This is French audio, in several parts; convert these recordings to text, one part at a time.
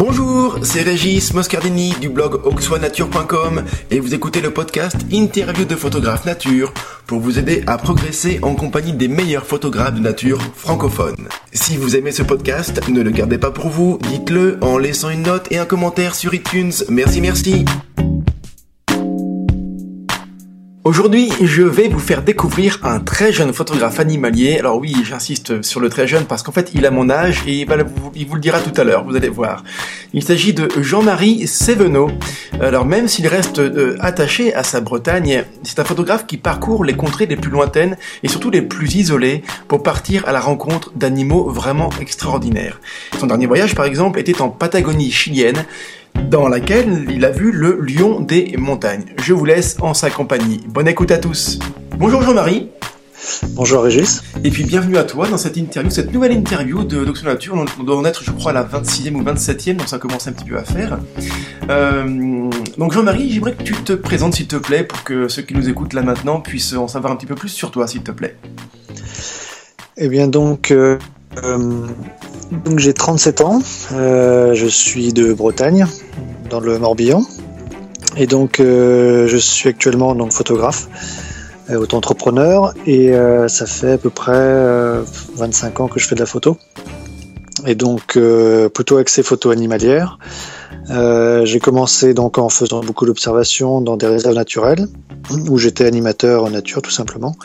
Bonjour, c'est Régis Moscardini du blog auxoisnature.com et vous écoutez le podcast Interview de photographes nature pour vous aider à progresser en compagnie des meilleurs photographes de nature francophones. Si vous aimez ce podcast, ne le gardez pas pour vous, dites-le en laissant une note et un commentaire sur iTunes. Merci, merci. Aujourd'hui, je vais vous faire découvrir un très jeune photographe animalier. Alors oui, j'insiste sur le très jeune parce qu'en fait, il a mon âge et il, vous le dira tout à l'heure, vous allez voir. Il s'agit de Jean-Marie Sévenot. Alors même s'il reste euh, attaché à sa Bretagne, c'est un photographe qui parcourt les contrées les plus lointaines et surtout les plus isolées pour partir à la rencontre d'animaux vraiment extraordinaires. Son dernier voyage, par exemple, était en Patagonie chilienne dans laquelle il a vu le lion des montagnes. Je vous laisse en sa compagnie. Bonne écoute à tous. Bonjour Jean-Marie. Bonjour Régis. Et puis bienvenue à toi dans cette interview, cette nouvelle interview de Doxo Nature. On doit en être, je crois, à la 26e ou 27e, donc ça commence un petit peu à faire. Euh, donc Jean-Marie, j'aimerais que tu te présentes s'il te plaît pour que ceux qui nous écoutent là maintenant puissent en savoir un petit peu plus sur toi s'il te plaît. Eh bien donc, euh, euh, donc j'ai 37 ans, euh, je suis de Bretagne, dans le Morbihan, et donc euh, je suis actuellement donc photographe, auto-entrepreneur, et ça fait à peu près 25 ans que je fais de la photo, et donc plutôt axé photo animalière. j'ai commencé donc en faisant beaucoup d'observations dans des réserves naturelles, où j'étais animateur en nature tout simplement.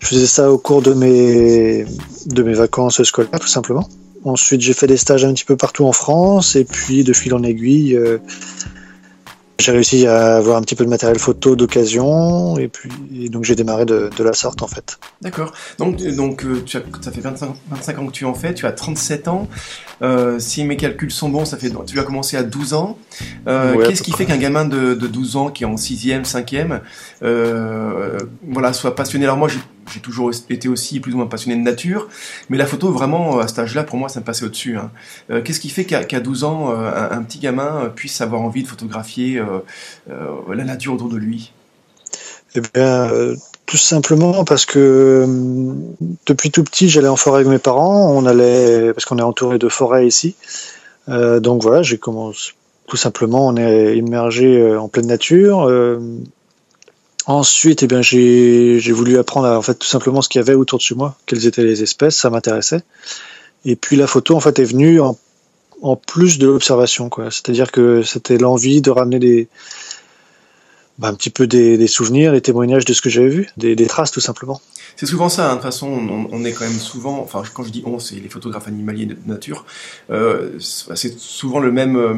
Je faisais ça au cours de mes, de mes vacances scolaires, tout simplement. Ensuite, j'ai fait des stages un petit peu partout en France, et puis de fil en aiguille, euh, j'ai réussi à avoir un petit peu de matériel photo d'occasion, et puis donc j'ai démarré de, la sorte en fait. D'accord. Donc, donc euh, tu as, ça fait 25, 25, ans que tu en fais, tu as 37 ans. Euh, si mes calculs sont bons, ça fait, tu as commencé à 12 ans. Qu'est-ce qui fait qu'un gamin de, de, 12 ans qui est en 6e, 5e, voilà, soit passionné Alors moi, j'ai toujours été aussi plus ou moins passionné de nature, mais la photo, vraiment, à cet âge-là, pour moi, ça me passait au-dessus. Hein. Euh, qu'est-ce qui fait qu'à 12 ans, euh, un, petit gamin puisse avoir envie de photographier euh, la nature autour de lui? Eh bien, tout simplement parce que depuis tout petit, j'allais en forêt avec mes parents. On allait parce qu'on est entouré de forêts ici. donc voilà, j'ai commencé tout simplement. On est immergé en pleine nature. Ensuite, eh bien, j'ai, voulu apprendre en fait tout simplement ce qu'il y avait autour de chez moi, quelles étaient les espèces, ça m'intéressait. Et puis la photo en fait est venue en, plus de l'observation, quoi. C'est-à-dire que c'était l'envie de ramener des, bah, un petit peu des, souvenirs, des témoignages de ce que j'avais vu, des, traces tout simplement. C'est souvent ça, hein. de toute façon, on, est quand même souvent, enfin quand je dis on, c'est les photographes animaliers de nature, euh, c'est souvent le même, euh,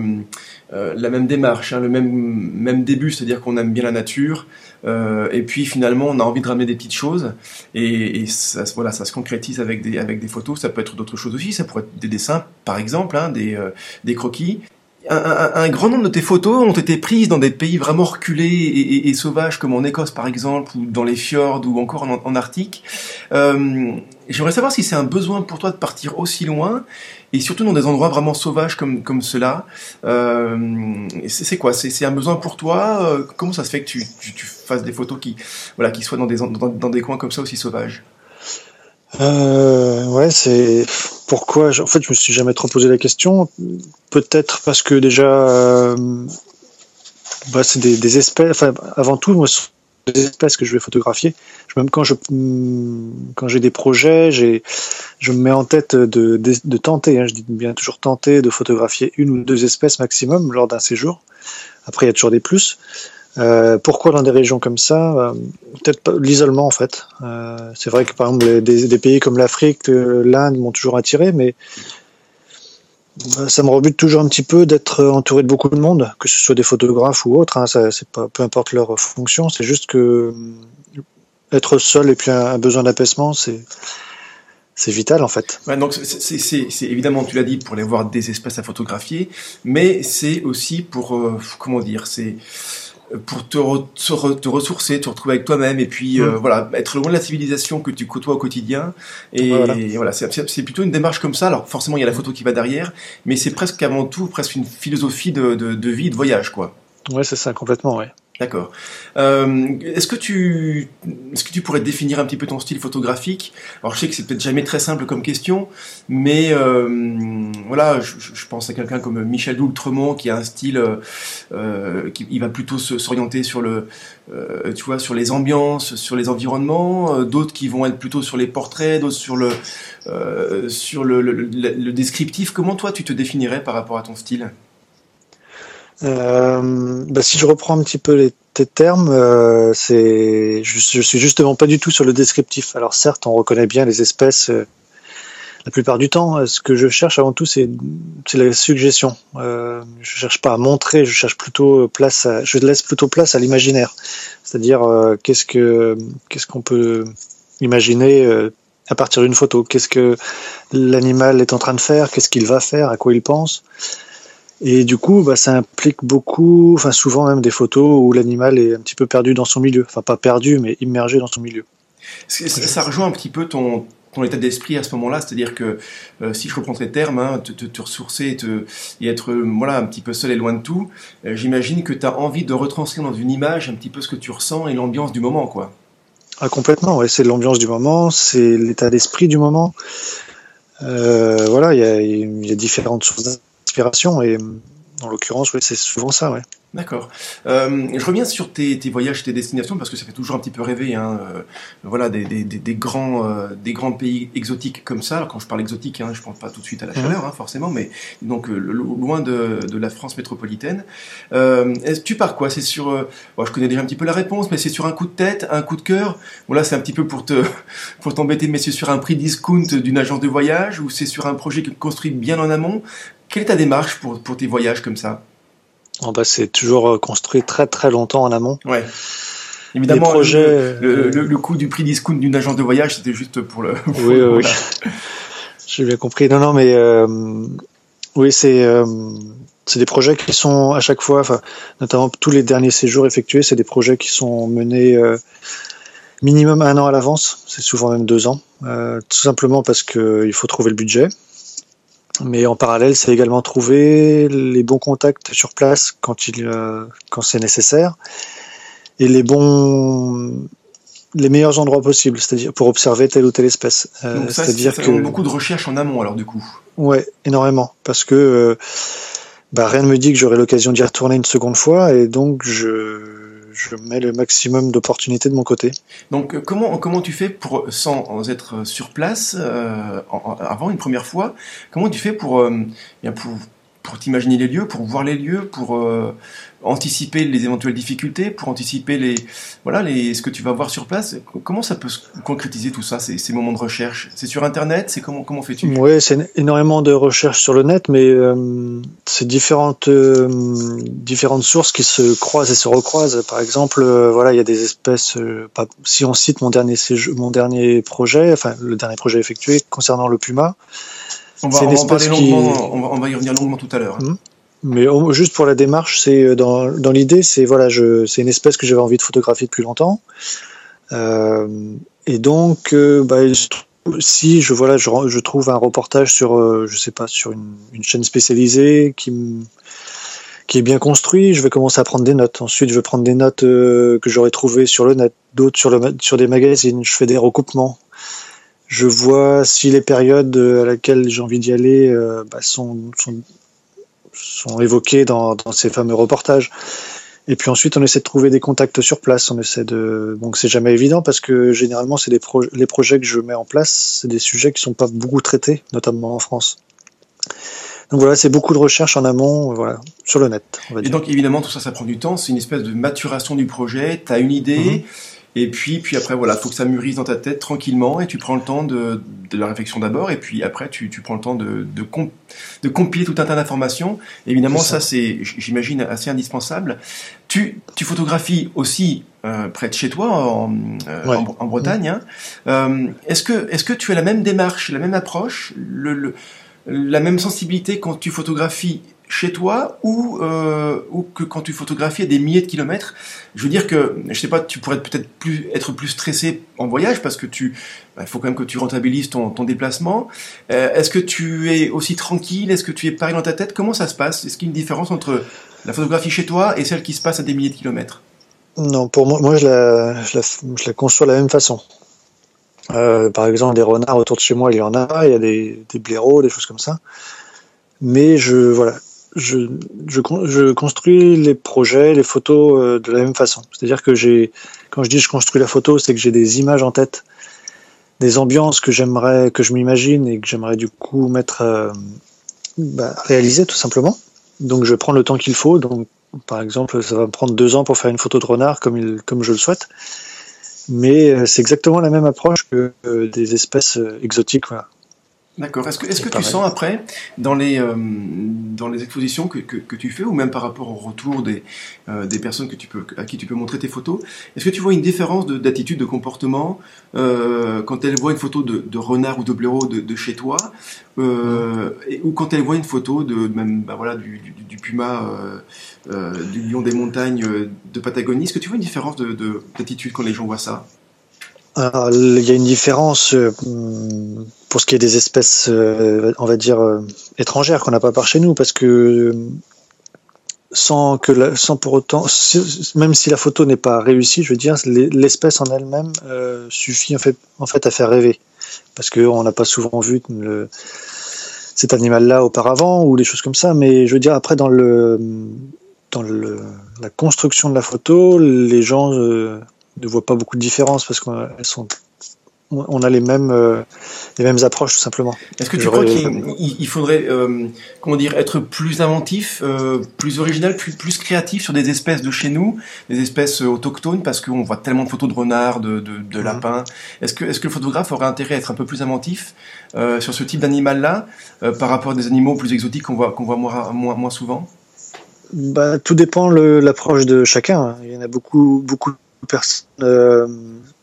euh, la même démarche, hein, le même, même début, c'est-à-dire qu'on aime bien la nature, euh, et puis finalement on a envie de ramener des petites choses, et, ça, voilà, ça se concrétise avec des, avec des photos, ça peut être d'autres choses aussi, ça pourrait être des dessins par exemple, hein, des, euh, des croquis, un, grand nombre de tes photos ont été prises dans des pays vraiment reculés et, sauvages, comme en Écosse par exemple, ou dans les fjords, ou encore en, Arctique. Euh, J'aimerais savoir si c'est un besoin pour toi de partir aussi loin, et surtout dans des endroits vraiment sauvages comme, comme cela. Euh, c'est quoi? C'est un besoin pour toi? Euh, Comment ça se fait que tu, tu, fasses des photos qui, voilà, qui soient dans des, dans des coins comme ça aussi sauvages? Euh, ouais, c'est pourquoi. En fait, je me suis jamais trop posé la question. Peut-être parce que déjà, euh, bah, c'est des, espèces. Enfin, avant tout, moi, des espèces que je vais photographier. Même quand je quand j'ai des projets, je me mets en tête de tenter. Hein, je dis bien toujours tenter de photographier une ou deux espèces maximum lors d'un séjour. Après, il y a toujours des plus. Euh, pourquoi dans des régions comme ça euh, Peut-être l'isolement en fait. Euh, c'est vrai que par exemple des, pays comme l'Afrique, l'Inde m'ont toujours attiré, mais ça me rebute toujours un petit peu d'être entouré de beaucoup de monde, que ce soit des photographes ou autres. Hein, ça, c'est pas, peu importe leur fonction, c'est juste que être seul et puis un, besoin d'apaisement, c'est c'est vital en fait. Donc c'est évidemment, tu l'as dit, pour aller voir des espèces à photographier, mais c'est aussi pour comment dire, c'est pour te, te, ressourcer, te retrouver avec toi-même et puis euh, mm. voilà être loin de la civilisation que tu côtoies au quotidien. Et voilà, c'est plutôt une démarche comme ça. Alors forcément il y a la photo qui va derrière mais c'est presque avant tout presque une philosophie de, de, de vie de voyage quoi. Ouais c'est ça complètement ouais D'accord. Euh, est-ce que tu pourrais définir un petit peu ton style photographique? Alors je sais que c'est peut-être jamais très simple comme question, mais euh, voilà, je, pense à quelqu'un comme Michel Doultremont qui a un style euh, qui va plutôt s'orienter sur le sur les ambiances, sur les environnements, d'autres qui vont être plutôt sur les portraits, d'autres sur le, le descriptif. Comment toi tu te définirais par rapport à ton style? Euh, bah, si je reprends un petit peu les, tes termes, euh, je, je, suis justement pas du tout sur le descriptif. Alors certes, on reconnaît bien les espèces euh, la plupart du temps. Ce que je cherche avant tout, c'est, la suggestion. Euh, je cherche pas à montrer, je cherche plutôt place, à, je laisse plutôt place à l'imaginaire. C'est-à-dire euh, qu'est-ce que qu'est-ce qu'on peut imaginer euh, à partir d'une photo? Qu'est-ce que l'animal est en train de faire? Qu'est-ce qu'il va faire? À quoi il pense? Et du coup, bah, ça implique beaucoup, enfin souvent même des photos où l'animal est un petit peu perdu dans son milieu. Enfin pas perdu, mais immergé dans son milieu. Ça, ça rejoint un petit peu ton, ton état d'esprit à ce moment-là, c'est-à-dire que euh, si je reprends tes termes, hein, te, te, te, ressourcer te, et être voilà un petit peu seul et loin de tout, euh, j'imagine que tu as envie de retranscrire dans une image un petit peu ce que tu ressens et l'ambiance du moment, quoi. Ah complètement, ouais, c'est l'ambiance du moment, c'est l'état d'esprit du moment. Euh, voilà, il y a, y a différentes sources et en l'occurrence, oui, c'est souvent ça, ouais. D'accord. Euh, je reviens sur tes, tes, voyages, tes destinations, parce que ça fait toujours un petit peu rêver. Hein, euh, voilà, des, des, des grands, euh, des grands pays exotiques comme ça. Alors, quand je parle exotique, hein, je pense pas tout de suite à la chaleur, hein, forcément, mais donc loin de, de, la France métropolitaine. Tu pars quoi? C'est sur, bon, je connais déjà un petit peu la réponse, mais c'est sur un coup de tête, un coup de cœur? Voilà, c'est un petit peu pour te, pour t'embêter, mais c'est sur un prix discount d'une agence de voyage ou c'est sur un projet construit bien en amont? Quelle est ta démarche pour, pour tes voyages comme ça? Oh bah, c'est toujours construit très très longtemps en amont. Ouais. Évidemment, projets, le, le, le, coût du prix discount d'une agence de voyage, c'était juste pour le. Pour oui, oui. J'ai bien compris. Non, non, mais euh, oui, c'est euh, c'est des projets qui sont à chaque fois, enfin, notamment tous les derniers séjours effectués, c'est des projets qui sont menés euh, minimum un an à l'avance. C'est souvent même deux ans, euh, tout simplement parce que il faut trouver le budget. Mais en parallèle, c'est également trouver les bons contacts sur place quand il euh, quand c'est nécessaire et les bons les meilleurs endroits possibles, c'est-à-dire pour observer telle ou telle espèce. Euh, Donc ça, c'est-à-dire que beaucoup de recherches en amont alors du coup. Ouais, énormément, parce que euh, bah, rien ne me dit que j'aurai l'occasion d'y retourner une seconde fois et donc je je mets le maximum d'opportunités de mon côté. Donc comment comment tu fais pour sans être sur place euh, avant une première fois Comment tu fais pour euh, bien pour pour t'imaginer les lieux, pour voir les lieux, pour euh, anticiper les éventuelles difficultés, pour anticiper les voilà les ce que tu vas voir sur place. Comment ça peut se concrétiser tout ça, ces, ces moments de recherche? C'est sur Internet? C'est comment comment fais-tu? Oui, c'est énormément de recherches sur le net, mais euh, c'est différentes euh, différentes sources qui se croisent et se recroisent. Par exemple, euh, voilà, il y a des espèces. Euh, si on cite mon dernier mon dernier projet, enfin le dernier projet effectué concernant le puma. On va, on va, en qui... longuement, on va, on va y revenir longuement tout à l'heure. Hein. Mais juste pour la démarche, c'est dans, dans l'idée, c'est voilà, c'est une espèce que j'avais envie de photographier depuis longtemps. Euh, et donc, euh, bah, si je voilà, je, je, trouve un reportage sur, euh, je sais pas, sur une, une chaîne spécialisée qui qui est bien construit, je vais commencer à prendre des notes. Ensuite, je vais prendre des notes euh, que j'aurais trouvées sur le net, d'autres sur le sur des magazines. Je fais des recoupements je vois si les périodes à laquelle j'ai envie d'y aller euh, bah, sont, sont, sont, évoquées dans, dans, ces fameux reportages. Et puis ensuite, on essaie de trouver des contacts sur place. On essaie de donc c'est jamais évident parce que généralement, c'est des pro les projets que je mets en place, c'est des sujets qui sont pas beaucoup traités, notamment en France. Donc voilà, c'est beaucoup de recherche en amont, voilà, sur le net. On va dire. Et donc évidemment, tout ça, ça prend du temps. C'est une espèce de maturation du projet. Tu as une idée. Mm -hmm. Et puis, puis après, voilà, faut que ça mûrisse dans ta tête tranquillement et tu prends le temps de, de la réflexion d'abord et puis après, tu, tu prends le temps de, de, comp de compiler tout un tas d'informations. Évidemment, ça, ça c'est, j'imagine, assez indispensable. Tu, tu photographies aussi euh, près de chez toi, en, euh, ouais. en, en, Bretagne. Hein. Euh, est-ce que, est-ce que tu as la même démarche, la même approche, le, le, la même sensibilité quand tu photographies chez toi ou, euh, ou que quand tu photographies à des milliers de kilomètres. Je veux dire que, je sais pas, tu pourrais peut-être être plus stressé en voyage parce que tu, il bah, faut quand même que tu rentabilises ton, ton déplacement. Euh, Est-ce que tu es aussi tranquille? Est-ce que tu es pareil dans ta tête? Comment ça se passe? Est-ce qu'il y a une différence entre la photographie chez toi et celle qui se passe à des milliers de kilomètres? Non, pour moi, moi je, la, je, la, je la conçois de la même façon. Euh, par exemple, des renards autour de chez moi, il y en a, il y a des, des blaireaux, des choses comme ça. Mais je, voilà, je, construis les projets, les photos euh, de la même façon. C'est-à-dire que j'ai, quand je dis je construis la photo, c'est que j'ai des images en tête, des ambiances que j'aimerais, que je m'imagine et que j'aimerais du coup mettre, euh, bah, réaliser tout simplement. Donc je prends le temps qu'il faut. Donc par exemple, ça va me prendre deux ans pour faire une photo de renard comme, comme je le souhaite. Mais euh, c'est exactement la même approche que euh, des espèces exotiques. Voilà. D'accord. Est-ce que, est-ce que tu sens après, dans les, euh, dans les expositions que, que, que, tu fais, ou même par rapport au retour des, euh, des personnes que tu peux, à qui tu peux montrer tes photos, est-ce que tu vois une différence de, d'attitude, de comportement euh, quand elles voient une photo de, de renard ou de blaireau de, de chez toi, euh, et, ou quand elles voient une photo de même bah voilà, du, du, du puma, euh, du lion des montagnes de Patagonie Est-ce que tu vois une différence de, de, d'attitude quand les gens voient ça? Alors, il y a une différence euh, pour ce qui est des espèces, euh, on va dire, euh, étrangères qu'on n'a pas par chez nous, parce que sans que la, sans pour autant, même si la photo n'est pas réussie, je veux dire, l'espèce en elle-même suffit en fait, en fait à faire rêver, parce qu'on n'a pas souvent vu le, cet animal-là auparavant ou des choses comme ça, mais je veux dire après dans le dans le, la construction de la photo, les gens euh, ne voient pas beaucoup de différence parce qu'elles sont on a les mêmes euh, les mêmes approches tout simplement. Est-ce que tu crois qu'il faudrait euh, comment dire être plus inventif, euh, plus original, plus, plus créatif sur des espèces de chez nous, des espèces autochtones parce qu'on voit tellement de photos de renards, de, de, de mmh. lapins. Est-ce que est-ce que le photographe aurait intérêt à être un peu plus inventif euh, sur ce type d'animal là euh, par rapport à des animaux plus exotiques qu'on voit qu'on voit moins, moins, moins souvent? Bah, tout dépend l'approche de chacun. Il y en a beaucoup beaucoup euh,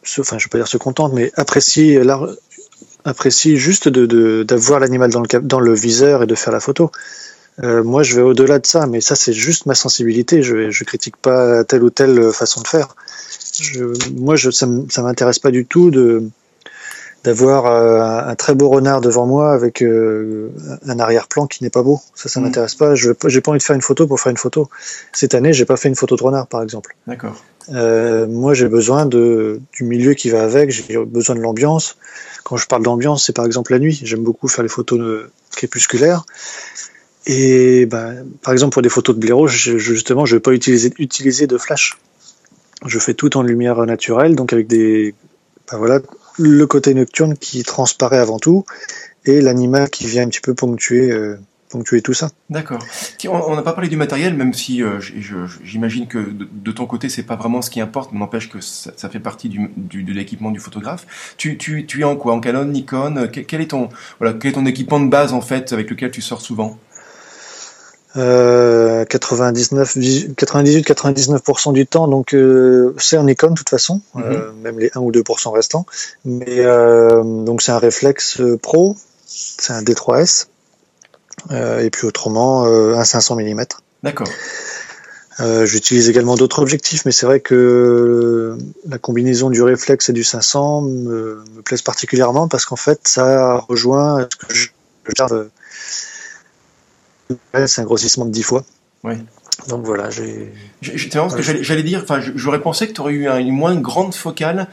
se, enfin je vais pas dire se contentent, mais apprécient, apprécient juste de d'avoir l'animal dans le, dans le viseur et de faire la photo. Euh, moi, je vais au-delà de ça, mais ça, c'est juste ma sensibilité. Je je critique pas telle ou telle façon de faire. Je, moi, je, ça m'intéresse pas du tout de d'avoir euh, un très beau renard devant moi avec euh, un arrière-plan qui n'est pas beau. Ça, ça mmh. m'intéresse pas. Je j'ai pas envie de faire une photo pour faire une photo. Cette année, j'ai pas fait une photo de renard, par exemple. D'accord. Euh, moi, j'ai besoin de du milieu qui va avec. J'ai besoin de l'ambiance. Quand je parle d'ambiance, c'est par exemple la nuit. J'aime beaucoup faire les photos de, crépusculaires. Et ben, par exemple, pour des photos de blaireau, je, justement, je vais pas utiliser utiliser de flash. Je fais tout en lumière naturelle, donc avec des ben voilà le côté nocturne qui transparaît avant tout et l'animal qui vient un petit peu ponctuer, euh, ponctuer tout ça. D'accord. On n'a pas parlé du matériel, même si euh, j'imagine que de, ton côté, c'est pas vraiment ce qui importe, mais n'empêche que ça, fait partie du, de l'équipement du photographe. Tu, tu, tu es en quoi? En Canon, Nikon? Quel, est ton, voilà, quel est ton équipement de base en fait avec lequel tu sors souvent? Euh, 99, 98-99% du temps, donc euh, c'est un Nikon de toute façon, mm -hmm. euh, même les 1 ou 2% restants. Mais euh, donc c'est un réflexe euh, pro, c'est un D3S, euh, et puis autrement un 500 mm. D'accord. J'utilise également d'autres objectifs, mais c'est vrai que la combinaison du réflexe et du 500 me, me plaise particulièrement parce qu'en fait ça rejoint ce que je regarde c'est un grossissement de 10 fois. Donc voilà, j'ai. J'allais dire, enfin, j'aurais pensé que tu aurais eu une moins grande focale,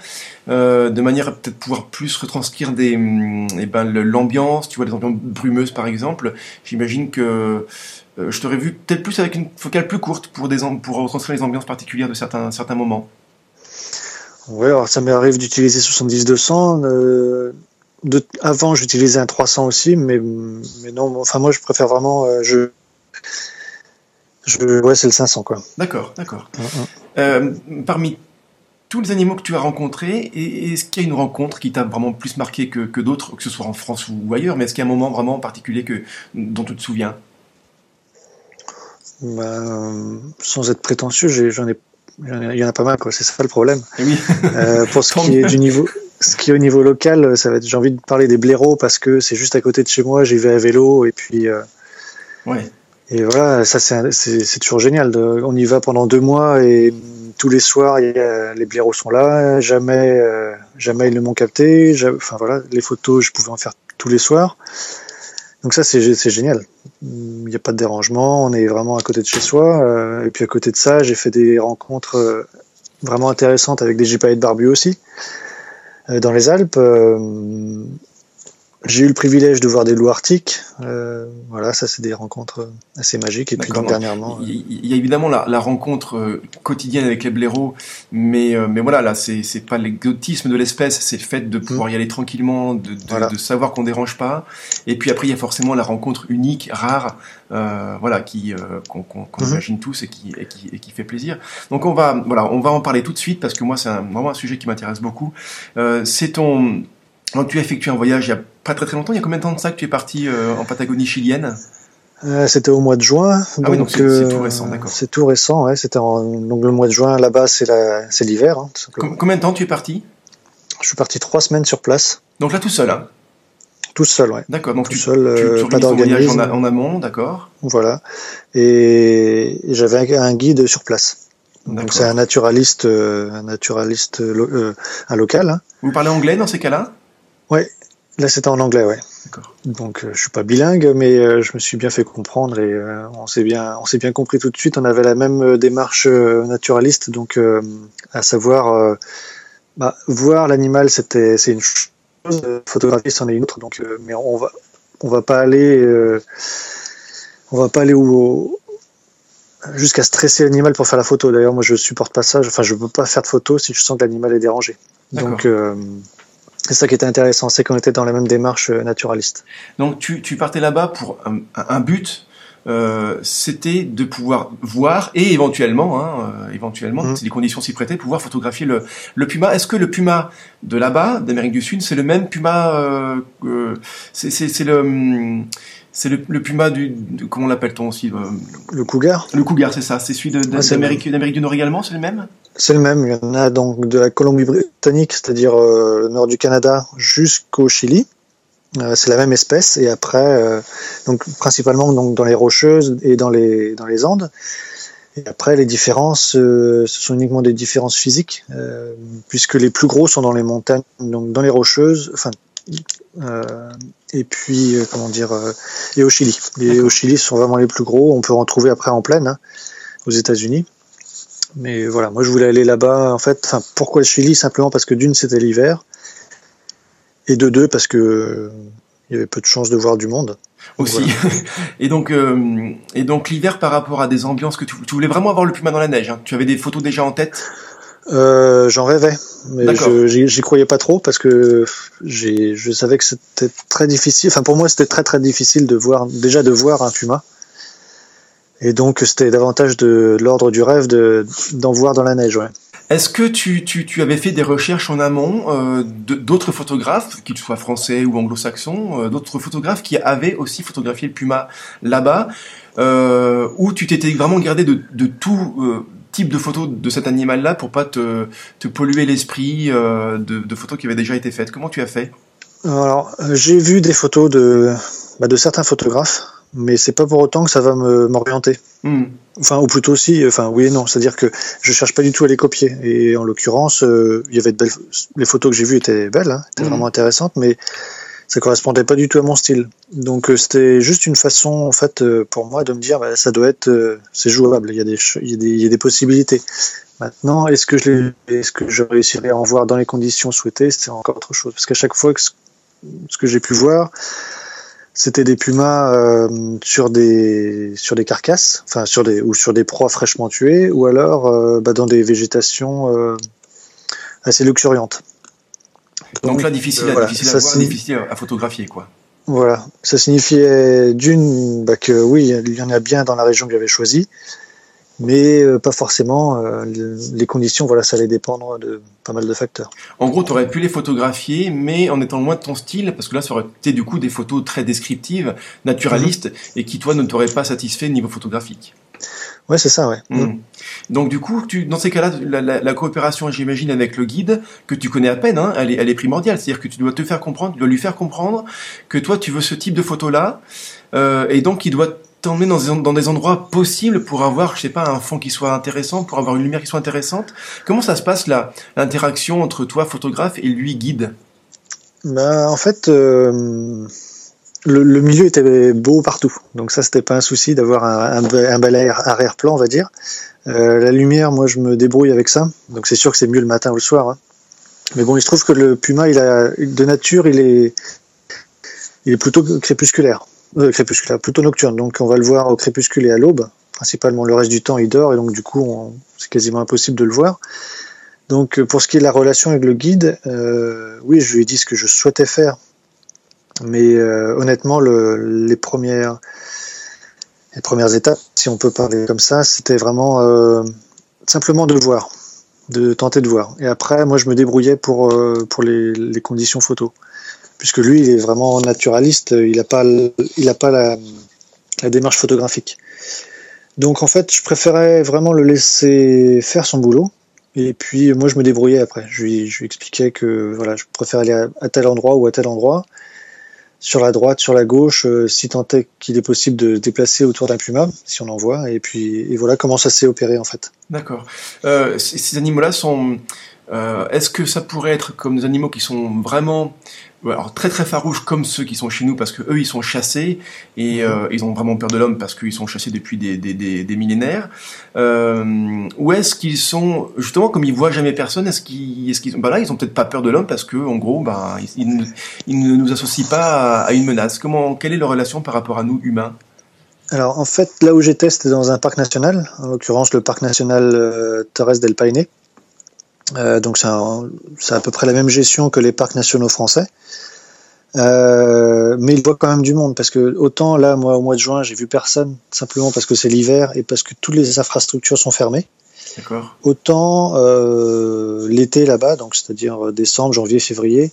euh, de manière à peut-être pouvoir plus retranscrire des, eh ben, l'ambiance, tu vois, des ambiances brumeuses par exemple. J'imagine que euh, je t'aurais vu peut-être plus avec une focale plus courte pour des pour retranscrire les ambiances particulières de certains certains moments. Oui, alors ça m'arrive d'utiliser 70-200. Euh, de, avant, j'utilisais un 300 aussi, mais, mais non, enfin, moi, je préfère vraiment. Euh, je, je, ouais, c'est le 500, quoi. D'accord, d'accord. Uh -huh. euh, parmi tous les animaux que tu as rencontrés, est-ce qu'il y a une rencontre qui t'a vraiment plus marqué que, que d'autres, que ce soit en France ou ailleurs, mais est-ce qu'il y a un moment vraiment particulier que, dont tu te souviens? Ben, Sans être prétentieux, j'en ai, il y en a pas mal, quoi. C'est ça le problème. Oui. euh, pour ce qui est du niveau, ce qui est au niveau local, ça va être, j'ai envie de parler des blaireaux parce que c'est juste à côté de chez moi, j'y vais à vélo et puis. Euh, ouais. Et voilà, ça c'est toujours génial. De, on y va pendant deux mois et tous les soirs, y a, les blaireaux sont là. Jamais, euh, jamais ils ne m'ont capté. Enfin voilà, les photos, je pouvais en faire tous les soirs. Donc ça c'est génial. Il n'y a pas de dérangement, on est vraiment à côté de chez soi. Euh, et puis à côté de ça, j'ai fait des rencontres euh, vraiment intéressantes avec des gypaètes de barbu aussi. Dans les Alpes, j'ai eu le privilège de voir des loups arctiques. Euh, voilà, ça c'est des rencontres assez magiques. Et puis donc, dernièrement, il y, a évidemment la, la, rencontre euh, quotidienne avec les blaireaux, mais euh, mais voilà, là c'est c'est pas l'exotisme de l'espèce, c'est le fait de pouvoir mm. y aller tranquillement, de de, de savoir qu'on dérange pas. Et puis après il y a forcément la rencontre unique, rare, euh, voilà, qui qu'on mm-hmm. imagine tous et qui, et qui et qui fait plaisir. Donc on va voilà, on va en parler tout de suite parce que moi c'est vraiment un sujet qui m'intéresse beaucoup. c'est ton donc, tu as effectué un voyage il y a pas très très longtemps. Il y a combien de temps de ça que tu es parti euh, en Patagonie chilienne? Euh, C'était au mois de juin. Ah donc, c'est euh, tout récent, d'accord. C'est tout récent, ouais. C'était donc le mois de juin là-bas, c'est l'hiver. Hein, combien de temps tu es parti? Je suis parti trois semaines sur place. Donc là tout seul, hein? Tout seul, ouais. D'accord, donc tout tu, seul, tu, pas d'organisme. En, en, amont, d'accord? Voilà. Et, j'avais un guide sur place. Donc c'est un naturaliste, un naturaliste, un local. Hein. Vous parlez anglais dans ces cas-là? Là c'était en anglais, ouais. Donc euh, je suis pas bilingue, mais euh, je me suis bien fait comprendre et euh, on s'est bien, on s'est bien compris tout de suite. On avait la même démarche naturaliste, donc à savoir bah, voir l'animal, c'était c'est une chose, photographier c'en est une autre. Donc, mais on va, on va pas aller, on va pas aller où, jusqu'à stresser l'animal pour faire la photo. D'ailleurs, moi je supporte pas ça. Enfin, je peux pas faire de photo si je sens que l'animal est dérangé. Donc c'est ça qui était intéressant, c'est qu'on était dans la même démarche euh, naturaliste. Donc tu, tu partais là-bas pour un, un but, euh, c'était de pouvoir voir et éventuellement, hein, euh, éventuellement, mmh. si les conditions s'y prêtaient, pouvoir photographier le, le puma. Est-ce que le puma de là-bas, d'Amérique du Sud, c'est le même puma euh, euh C'est le hum, c'est le, le, puma du, comment l'appelle-t-on aussi Le cougar? Le cougar, c'est ça. C'est celui d'Amérique d'Amérique du Nord également, c'est le même? C'est le même. Il y en a donc de la Colombie-Britannique, c'est-à-dire euh, le nord du Canada, jusqu'au Chili. Euh, c'est la même espèce. Et après, euh, donc principalement donc dans les rocheuses et dans les dans les Andes. Et après, les différences, ce sont uniquement des différences physiques, puisque les plus gros sont dans les montagnes, donc dans les rocheuses. Enfin, et puis comment dire et au Chili. Et au Chili, ce sont vraiment les plus gros. On peut en trouver après en plaine hein, aux États-Unis. Mais voilà, moi je voulais aller là-bas. En fait, enfin, pourquoi le Chili? Simplement parce que d'une, c'était l'hiver. Et de deux, parce que il y avait peu de chances de voir du monde. Aussi. et donc, euh, et donc l'hiver par rapport à des ambiances que tu, tu, voulais vraiment avoir le puma dans la neige. Hein. Tu avais des photos déjà en tête? Euh, J'en rêvais, mais j'y croyais pas trop parce que je savais que c'était très difficile. Enfin, pour moi, c'était très très difficile de voir déjà de voir un puma. Et donc, c'était davantage de, l'ordre du rêve d'en voir dans la neige, ouais. Est-ce que tu, tu, tu, avais fait des recherches en amont euh, d'autres photographes, qu'ils soient français ou anglo-saxons, euh, d'autres photographes qui avaient aussi photographié le puma là-bas, euh, où tu t'étais vraiment gardé de, de tout euh, type de photos de cet animal-là pour pas te, te polluer l'esprit euh, de, de, photos qui avaient déjà été faites? Comment tu as fait? Alors, j'ai vu des photos de, bah, de certains photographes mais c'est pas pour autant que ça va m'orienter. Hmm. Enfin, ou plutôt si, enfin oui et non, c'est-à-dire que je cherche pas du tout à les copier. Et en l'occurrence, euh, il y avait de belles, les photos que j'ai vues étaient belles, hein, étaient hmm. vraiment intéressantes, mais ça correspondait pas du tout à mon style. Donc euh, c'était juste une façon, en fait, euh, pour moi, de me dire, bah, ça doit être, c'est jouable. Il y a des, il y a des, il y a des possibilités. Maintenant, est-ce que je, est-ce que je réussirai à en voir dans les conditions souhaitées, c'est encore autre chose. Parce qu'à chaque fois que ce que j'ai pu voir, c'était des pumas euh, sur des sur des carcasses, enfin sur des ou sur des proies fraîchement tuées, ou alors euh, bah, dans des végétations euh, assez luxuriantes. Donc, là, difficile, à, difficile, à voir, difficile à photographier, quoi. Voilà, ça signifiait d'une bah, que oui, il y en a bien dans la région que j'avais choisie, mais euh, pas forcément. Euh, les conditions, voilà, ça allait dépendre de pas mal de facteurs. En gros, tu aurais pu les photographier, mais en étant loin de ton style, parce que là, ça aurait été du coup des photos très descriptives, naturalistes, et qui toi ne t'auraient pas satisfait au niveau photographique. Ouais, c'est ça, ouais. Hmm. Mm. Donc du coup, tu, dans ces cas-là, la, la, la coopération, j'imagine, avec le guide, que tu connais à peine, hein, elle, est, elle est primordiale. C'est-à-dire que tu dois te faire comprendre, tu dois lui faire comprendre que toi, tu veux ce type de photo-là, euh, et donc il doit t'emmener dans, dans des endroits possibles pour avoir, je sais pas, un fond qui soit intéressant, pour avoir une lumière qui soit intéressante. Comment ça se passe là, l'interaction entre toi, photographe, et lui, guide? Bah, En fait, euh, le, milieu était beau partout. Donc ça, c'était pas un souci d'avoir un, un, bel arrière-plan, on va dire. Euh, la lumière, moi, je me débrouille avec ça. Donc c'est sûr que c'est mieux le matin ou le soir. Hein. Mais bon, il se trouve que le puma, il a de nature, il est, il est plutôt crépusculaire, euh, crépusculaire, plutôt nocturne. Donc on va le voir au crépuscule et à l'aube. Principalement, le reste du temps, il dort et donc du coup, c'est quasiment impossible de le voir. Donc pour ce qui est de la relation avec le guide, euh, oui, je lui ai dit ce que je souhaitais faire mais euh, honnêtement, le, les premières les premières étapes, si on peut parler comme ça, c'était vraiment euh, simplement de voir, de tenter de voir. Et après, moi, je me débrouillais pour euh, pour les, conditions photo, puisque lui, il est vraiment naturaliste. Il n'a pas il a pas la, démarche photographique. Donc en fait, je préférais vraiment le laisser faire son boulot. Et puis moi, je me débrouillais après. Je lui, je lui expliquais que voilà, je préfère aller à, tel endroit ou à tel endroit sur la droite, sur la gauche, euh, si tant est qu'il est possible de déplacer autour d'un puma, si on en voit, et puis et voilà comment ça s'est opéré en fait. D'accord. Euh, ces, animaux-là sont. Euh, est-ce que ça pourrait être comme des animaux qui sont vraiment alors très très farouches comme ceux qui sont chez nous parce que eux ils sont chassés et mhm. euh, ils ont vraiment peur de l'homme parce qu'ils sont chassés depuis des, des, des, des millénaires. Euh, ou est-ce qu'ils sont justement comme ils voient jamais personne est-ce qu'ils est-ce qu'ils bah là ils ont peut-être pas peur de l'homme parce que en gros bah ils, ils, ne nous associent pas à, une menace. Comment quelle est leur relation par rapport à nous humains? Alors en fait là où j'étais c'était dans un parc national en l'occurrence le parc national Torres del Paine euh, donc c'est à peu près la même gestion que les parcs nationaux français. Euh, mais il voit quand même du monde parce que autant là, moi, au mois de juin, j'ai vu personne simplement parce que c'est l'hiver et parce que toutes les infrastructures sont fermées. Autant euh, l'été là-bas, donc c'est-à-dire décembre, janvier, février,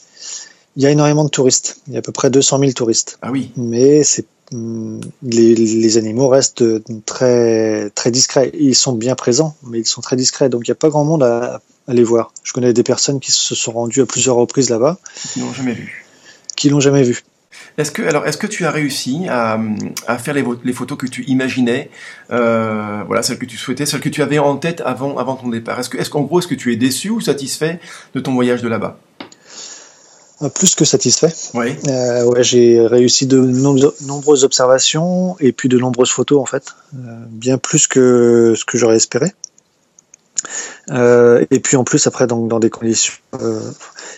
il y a énormément de touristes. Il y a à peu près 200 000 touristes. Ah oui. Mais c'est mm, les, les, animaux restent très très discrets. Ils sont bien présents, mais ils sont très discrets. Donc il n'y a pas grand monde à, aller voir. Je connais des personnes qui se sont rendues à plusieurs reprises là-bas. Qui l'ont jamais vu. Qui l'ont jamais vu. Est-ce que alors est-ce que tu as réussi à, à faire les, les, photos que tu imaginais, euh, voilà celles que tu souhaitais, celles que tu avais en tête avant avant ton départ? Est-ce que est-ce qu'en gros est-ce que tu es déçu ou satisfait de ton voyage de là-bas? Euh, plus que satisfait. Oui. Euh, ouais, j'ai réussi de nombreuses observations et puis de nombreuses photos en fait, euh, bien plus que ce que j'aurais espéré. Euh, et puis en plus après donc dans des conditions euh,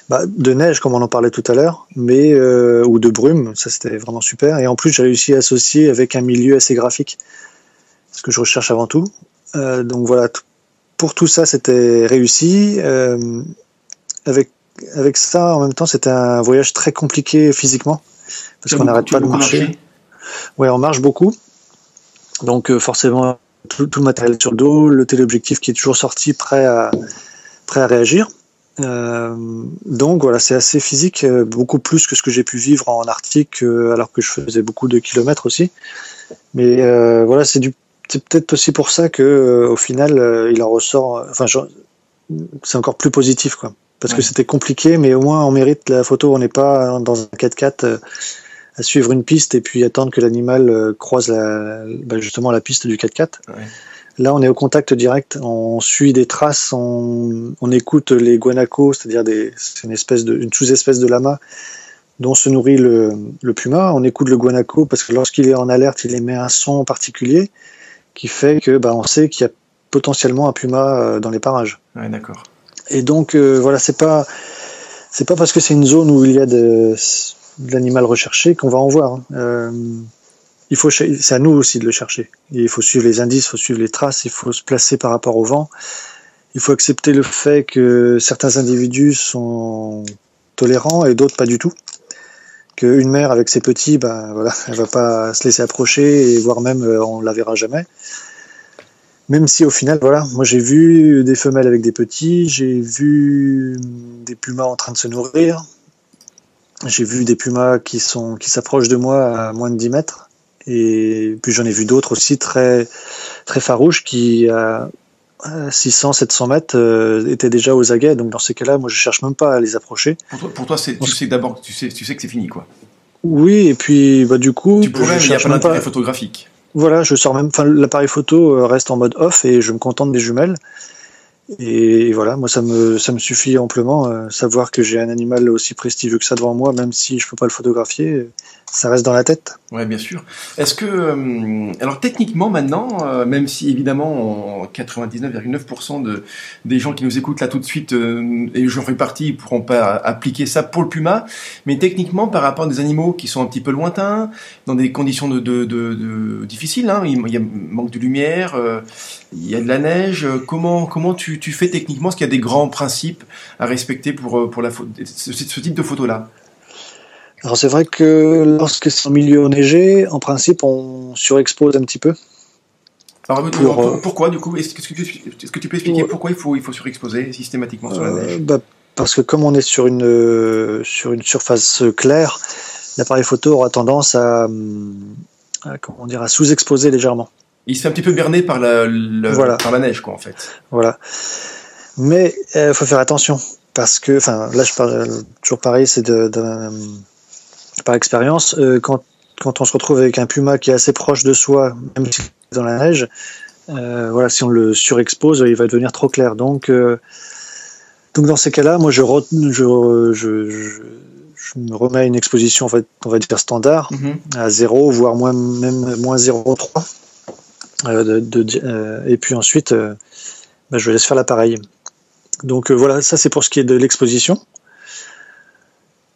bah, de neige comme on en parlait tout à l'heure, mais euh, ou de brume, ça c'était vraiment super. Et en plus j'ai réussi à associer avec un milieu assez graphique, ce que je recherche avant tout. donc voilà, pour tout ça c'était réussi. avec avec ça en même temps c'était un voyage très compliqué physiquement parce qu'on n'arrête pas de marcher. Ouais, on marche beaucoup. Donc forcément tout, le matériel sur le dos, le téléobjectif qui est toujours sorti prêt à, prêt à réagir. Euh, donc voilà, c'est assez physique, euh, beaucoup plus que ce que j'ai pu vivre en Arctique, euh, alors que je faisais beaucoup de kilomètres aussi. Mais voilà, c'est peut-être aussi pour ça que au final, il en ressort. Enfin, c'est encore plus positif, quoi. Parce que c'était compliqué, mais au moins on mérite la photo. On n'est pas dans un 4x4 à suivre une piste et puis attendre que l'animal euh, croise la, bah, justement la piste du 4x4. Là, on est au contact direct, on suit des traces, on, on écoute les guanacos, c'est-à-dire c'est une espèce de, une sous-espèce de lama dont se nourrit le, le, puma. On écoute le guanaco parce que lorsqu'il est en alerte, il émet un son particulier qui fait que, bah, on sait qu'il y a potentiellement un puma euh, dans les parages. Ouais, d'accord. Et donc, euh, voilà, c'est pas, c'est pas parce que c'est une zone où il y a de, de l'animal recherché qu'on va en voir. Euh, il faut, c'est à nous aussi de le chercher. Il faut suivre les indices, il faut suivre les traces, il faut se placer par rapport au vent. Il faut accepter le fait que certains individus sont tolérants et d'autres pas du tout. Qu'une mère avec ses petits, ben voilà, elle va pas se laisser approcher et voire même euh, on la verra jamais. Même si au final, voilà, moi j'ai vu des femelles avec des petits, j'ai vu des pumas en train de se nourrir, j'ai vu des pumas qui sont qui s'approchent de moi à moins de 10 mètres. Et puis j'en ai vu d'autres aussi très très farouches qui à 600, 700 mètres euh, étaient déjà aux aguets. Donc dans ces cas-là, moi je cherche même pas à les approcher. Pour toi, c'est, tu sais d'abord, tu sais, tu sais que c'est fini quoi. Oui, et puis bah du coup, tu pourrais, il n'y a pas d'intérêt photographique. Voilà, je sors même, enfin l'appareil photo euh, reste en mode off et je me contente des jumelles. Et voilà, moi ça me ça me suffit amplement. Euh, savoir que j'ai un animal aussi prestigieux que ça devant moi, même si je peux pas le photographier, ça reste dans la tête. Ouais, bien sûr. Est-ce que, euh, alors techniquement maintenant, euh, même si évidemment 99,9% de des gens qui nous écoutent là tout de suite et j'en fais partie, ils pourront pas appliquer ça pour le puma, mais techniquement par rapport à des animaux qui sont un petit peu lointains, dans des conditions de, de, de, difficiles, hein, il y a manque de lumière, il y a de la neige. Comment comment tu, tu fais techniquement Est-ce qu'il y a des grands principes à respecter pour pour la ce, ce type de photo là alors c'est vrai que lorsque c'est en milieu enneigé, en principe, on surexpose un petit peu. Alors, euh, pourquoi du coup Est-ce que, tu peux expliquer pourquoi il faut, il faut surexposer systématiquement sur la euh, neige? bah, Parce que comme on est sur une, sur une surface claire, l'appareil photo aura tendance à, comment dire, à sous-exposer légèrement. Il se fait un petit peu berner par la, par la neige, quoi, en fait. Voilà. Mais il euh, faut faire attention parce que, enfin, là, je parle toujours pareil, c'est de, par expérience, euh, quand, quand on se retrouve avec un puma qui est assez proche de soi, même si dans la neige, euh, voilà, si on le surexpose, il va devenir trop clair. Donc, euh, donc dans ces cas-là, moi, je, je, je, je, me remets à une exposition, en fait, on va dire standard, mhm. à 0, voire moins, même moins 0,3. Euh, de, et puis ensuite, bah, je laisse faire l'appareil. Donc voilà, ça c'est pour ce qui est de l'exposition.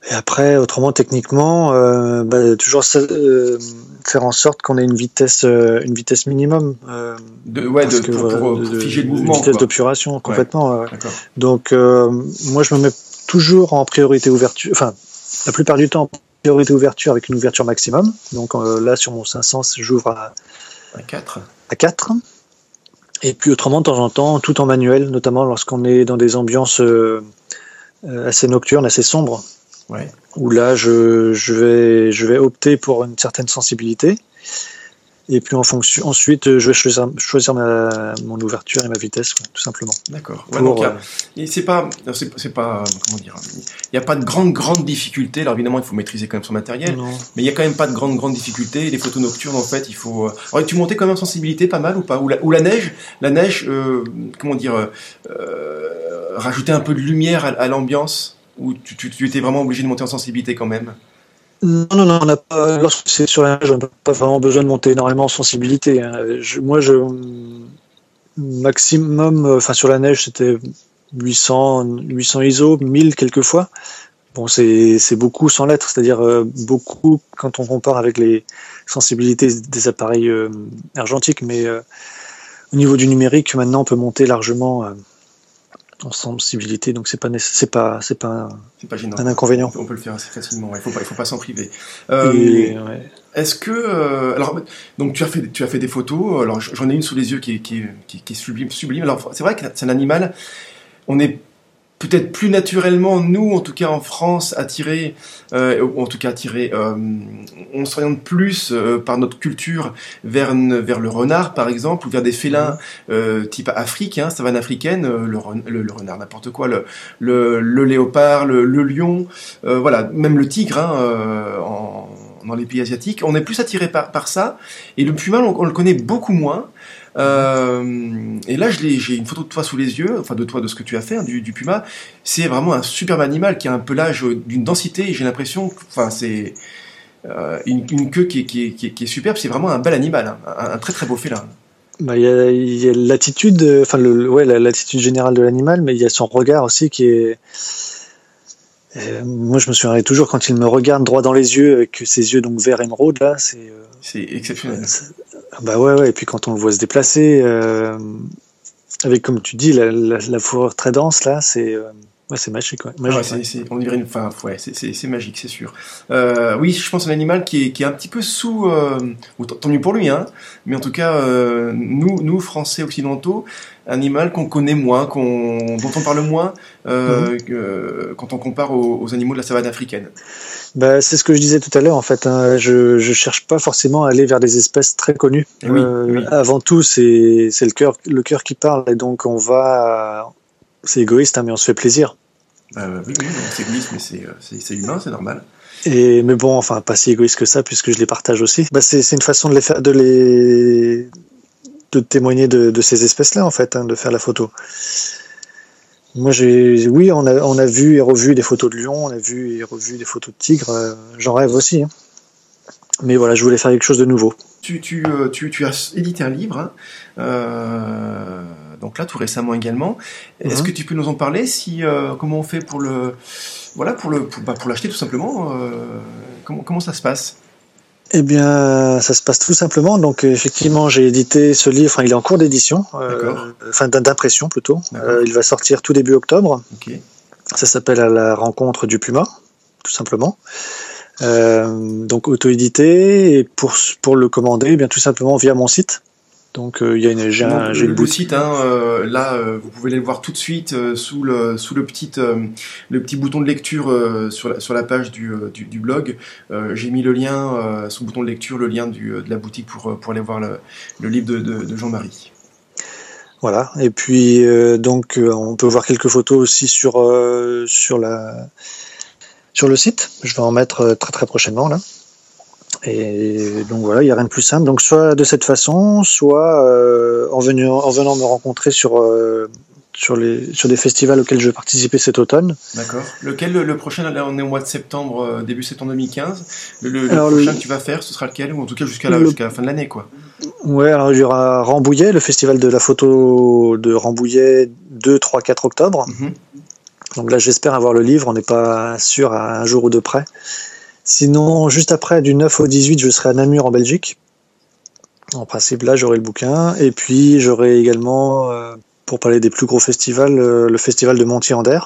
Et après, autrement, techniquement, euh, bah, toujours euh, faire en sorte qu'on ait une vitesse, euh, une vitesse minimum. Euh, de, ouais, de, pour, figer le mouvement. Une vitesse d'obturation, complètement. Donc, moi, je me mets toujours en priorité ouverture, enfin, la plupart du temps, en priorité ouverture avec une ouverture maximum. Donc là, sur mon 500, j'ouvre à, à 4. À 4. Et puis autrement, de temps en temps, tout en manuel, notamment lorsqu'on est dans des ambiances assez nocturnes, assez sombres. Ouais. Où là, je, je, vais, je vais opter pour une certaine sensibilité. Et puis en fonction, ensuite, je vais choisir, choisir ma, mon ouverture et ma vitesse, tout simplement. D'accord. Ouais, donc, euh, c'est pas, c'est pas, comment dire, il n'y a pas de grande grande difficulté. Alors évidemment, il faut maîtriser quand même son matériel, mais il y a quand même pas de grande grande difficulté. Les photos nocturnes, en fait, il faut. Euh, alors, tu montais quand même en sensibilité, pas mal ou pas? Ou la, ou la neige, la neige, euh, comment dire, euh, rajouter un peu de lumière à, à l'ambiance? Ou tu, tu, étais vraiment obligé de monter en sensibilité quand même? Non, non, non, on n'a pas, lorsque c'est sur la neige, on n'a pas vraiment besoin de monter énormément en sensibilité. Hein. moi, je, maximum, enfin, sur la neige, c'était 800, 800 ISO, 1000 quelquefois. Bon, c'est, c'est beaucoup sans lettres, c'est-à-dire euh, beaucoup quand on compare avec les sensibilités des appareils euh, argentiques, mais euh, au niveau du numérique, maintenant, on peut monter largement en sensibilité, donc c'est pas c'est pas c'est pas, un, pas un inconvénient. On peut le faire assez facilement. Il faut pas il faut pas s'en priver. Euh, Est-ce que euh, alors donc tu as fait tu as fait des photos. Alors j'en ai une sous les yeux qui qui, qui, qui est sublime sublime. Alors c'est vrai que c'est un animal. On est peut-être plus naturellement, nous, en tout cas en France, attirés, euh, ou en tout cas attirés, euh, on s'oriente plus euh, par notre culture vers, vers le renard, par exemple, ou vers des félins mhm. euh, type Afrique, hein, savane africaine, le, le, renard, n'importe quoi, le, le, le, léopard, le, lion, voilà, même le tigre, hein, en, dans les pays asiatiques. On est plus attiré par, ça, et le puma, on, le connaît beaucoup moins. Euh, et là, j'ai une photo de toi sous les yeux, enfin de toi, de ce que tu as fait, hein, du, puma. C'est vraiment un superbe animal qui a un pelage d'une densité. J'ai l'impression, enfin, c'est euh, une, queue qui est, superbe. C'est vraiment un bel animal, hein, un, très très beau félin. Bah, il y a, l'attitude, enfin, ouais, l'attitude générale de l'animal, mais il y a son regard aussi qui est. Euh, moi, je me souviendrai toujours quand il me regarde droit dans les yeux, avec ses yeux donc verts émeraude là, c'est. c'est exceptionnel. Bah ouais, ouais, et puis quand on le voit se déplacer, euh, avec comme tu dis, la, la, la fourrure très dense, là, c'est euh, ouais, c'est magique. Ouais. magique ouais, c'est, on dirait une, enfin, ouais, c'est, magique, c'est sûr. Euh, oui, je pense un animal qui est, qui est un petit peu sous, euh, tant mieux pour lui, hein, mais en tout cas, euh, nous, nous, Français occidentaux, animal qu'on connaît moins, qu'on, dont on parle moins euh, mhm. quand on compare aux, aux, animaux de la savane africaine. Bah, c'est ce que je disais tout à l'heure en fait. Hein. Je je cherche pas forcément à aller vers des espèces très connues. Oui, euh, Avant tout, c'est c'est le cœur le cœur qui parle et donc on va. C'est égoïste, hein, mais on se fait plaisir. Euh, oui, oui c'est égoïste, mais c'est c'est humain, c'est normal. Et mais bon, enfin pas si égoïste que ça puisque je les partage aussi. Bah, c'est une façon de les faire de les de témoigner de, ces espèces-là, en fait, hein, de faire la photo. Moi, j'ai, oui, on a, on a vu et revu des photos de lions, on a vu et revu des photos de tigres. Euh, j'en rêve aussi. Hein. Mais voilà, je voulais faire quelque chose de nouveau. Tu, tu, euh, tu, tu as édité un livre, hein. euh, donc là tout récemment également. Est-ce mhm. que tu peux nous en parler Si comment on fait pour le, voilà, pour le, pour, bah, pour l'acheter tout simplement comment, comment ça se passe? Eh bien, ça se passe tout simplement. Donc, effectivement, j'ai édité ce livre. il est en cours d'édition, euh, enfin d'impression plutôt. Euh, il va sortir tout début octobre. Ça s'appelle À la rencontre du Puma, tout simplement. Euh, donc auto-édité et pour pour le commander, eh bien tout simplement via mon site donc euh, il y a une, j'ai, un, j'ai le, site, hein, euh, là euh, vous pouvez le voir tout de suite sous le sous le petit le petit bouton de lecture sur la sur la page du du, du blog. j'ai mis le lien sous le bouton de lecture, le lien du, de la boutique pour pour aller voir le, le livre de, de, de Jean-Marie. Voilà. Et puis donc on peut voir quelques photos aussi sur sur la sur le site. Je vais en mettre très très prochainement là. Et donc voilà, il n'y a rien de plus simple. Donc soit de cette façon, soit euh, en, venant, en venant me rencontrer sur, euh, sur, les, sur des festivals auxquels je vais participer cet automne. D'accord. Lequel le, prochain, là on est au mois de septembre, euh, début septembre 2015. Le, prochain que tu vas faire, ce sera lequel? Ou en tout cas jusqu'à la, jusqu'à la fin de l'année quoi. Ouais, alors il y aura Rambouillet, le festival de la photo de Rambouillet 2, 3, 4 octobre. Mhm. Donc là j'espère avoir le livre, on n'est pas sûr à un jour ou deux près. Sinon, juste après, du 9 au 18, je serai à Namur en Belgique. En principe, là, j'aurai le bouquin. Et puis, j'aurai également, euh, pour parler des plus gros festivals, euh, le festival de Montier-Ander.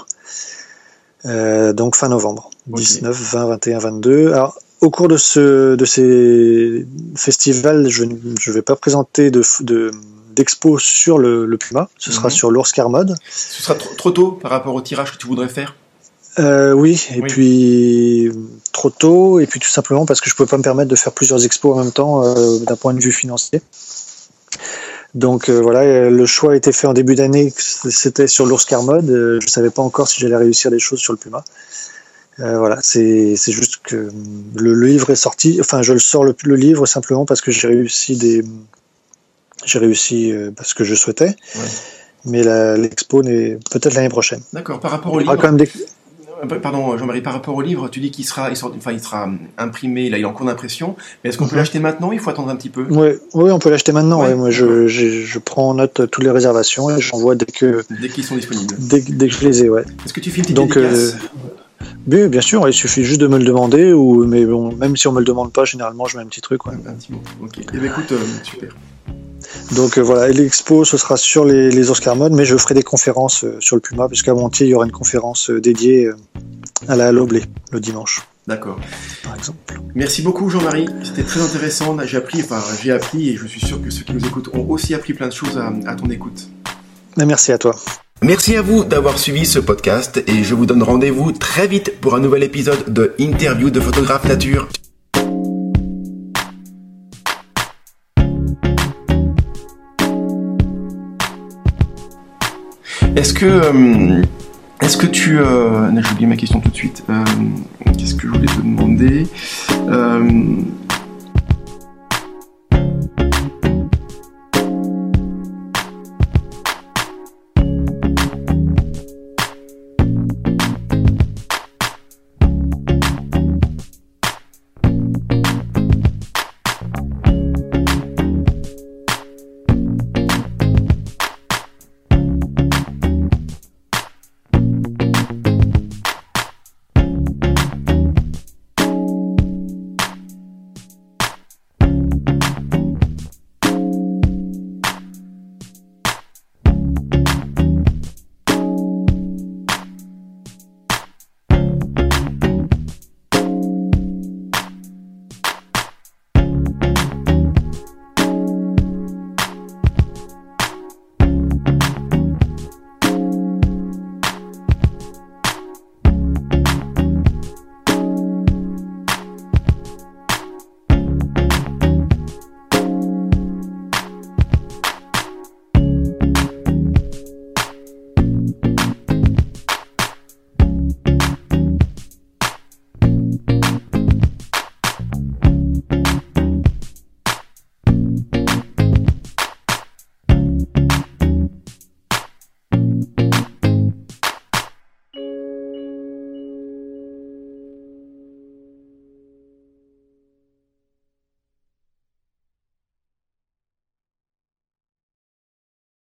Euh, donc fin novembre. 19, 20, 21, 22. Alors, au cours de, ce, de ces festivals, je ne vais pas présenter de, d'expo sur le, Puma. Ce sera mhm. sur l'ours Carmode. Ce sera trop, trop tôt par rapport au tirage que tu voudrais faire? Euh, oui, et puis trop tôt, et puis tout simplement parce que je pouvais pas me permettre de faire plusieurs expos en même temps euh, d'un point de vue financier. Donc euh, voilà, le choix a été fait en début d'année, c'était sur l'ours Carmode. Je savais pas encore si j'allais réussir des choses sur le Puma. voilà, c'est juste que le, livre est sorti. Enfin, je le sors le, le livre simplement parce que j'ai réussi des, j'ai réussi parce que je souhaitais. Mais l'expo n'est peut-être l'année prochaine. D'accord. Par rapport au livre. Quand même des... Euh, pardon Jean-Marie, par rapport au livre, tu dis qu'il sera, il enfin, il sera imprimé, là, il est en cours d'impression. Mais est-ce qu'on peut mhm. l'acheter maintenant Il faut attendre un petit peu? Oui, oui, on peut l'acheter maintenant. moi, je, je, prends en note toutes les réservations et j'envoie dès que dès qu'ils sont disponibles. Dès, dès, que je les ai, ouais. Est-ce que tu fais une petite Donc, euh, oui, bien sûr, il suffit juste de me le demander, ou mais bon, même si on me le demande pas, généralement, je mets un petit truc. Ouais. Un petit mot. Ok. Eh ben, écoute, euh, super. Donc euh, voilà, l'expo ce sera sur les, les Oscar Mode, mais je ferai des conférences euh, sur le Puma, puisqu'à Montier il y aura une conférence euh, dédiée à la Loblé le dimanche. D'accord. Par exemple. Merci beaucoup Jean-Marie, c'était très intéressant. J'ai appris, enfin j'ai appris et je suis sûr que ceux qui nous écoutent ont aussi appris plein de choses à, ton écoute. merci à toi. Merci à vous d'avoir suivi ce podcast et je vous donne rendez-vous très vite pour un nouvel épisode de Interview de photographe nature. Est-ce que, euh, est-ce que tu, euh, j'ai oublié ma question tout de suite. Euh, qu'est-ce que je voulais te demander?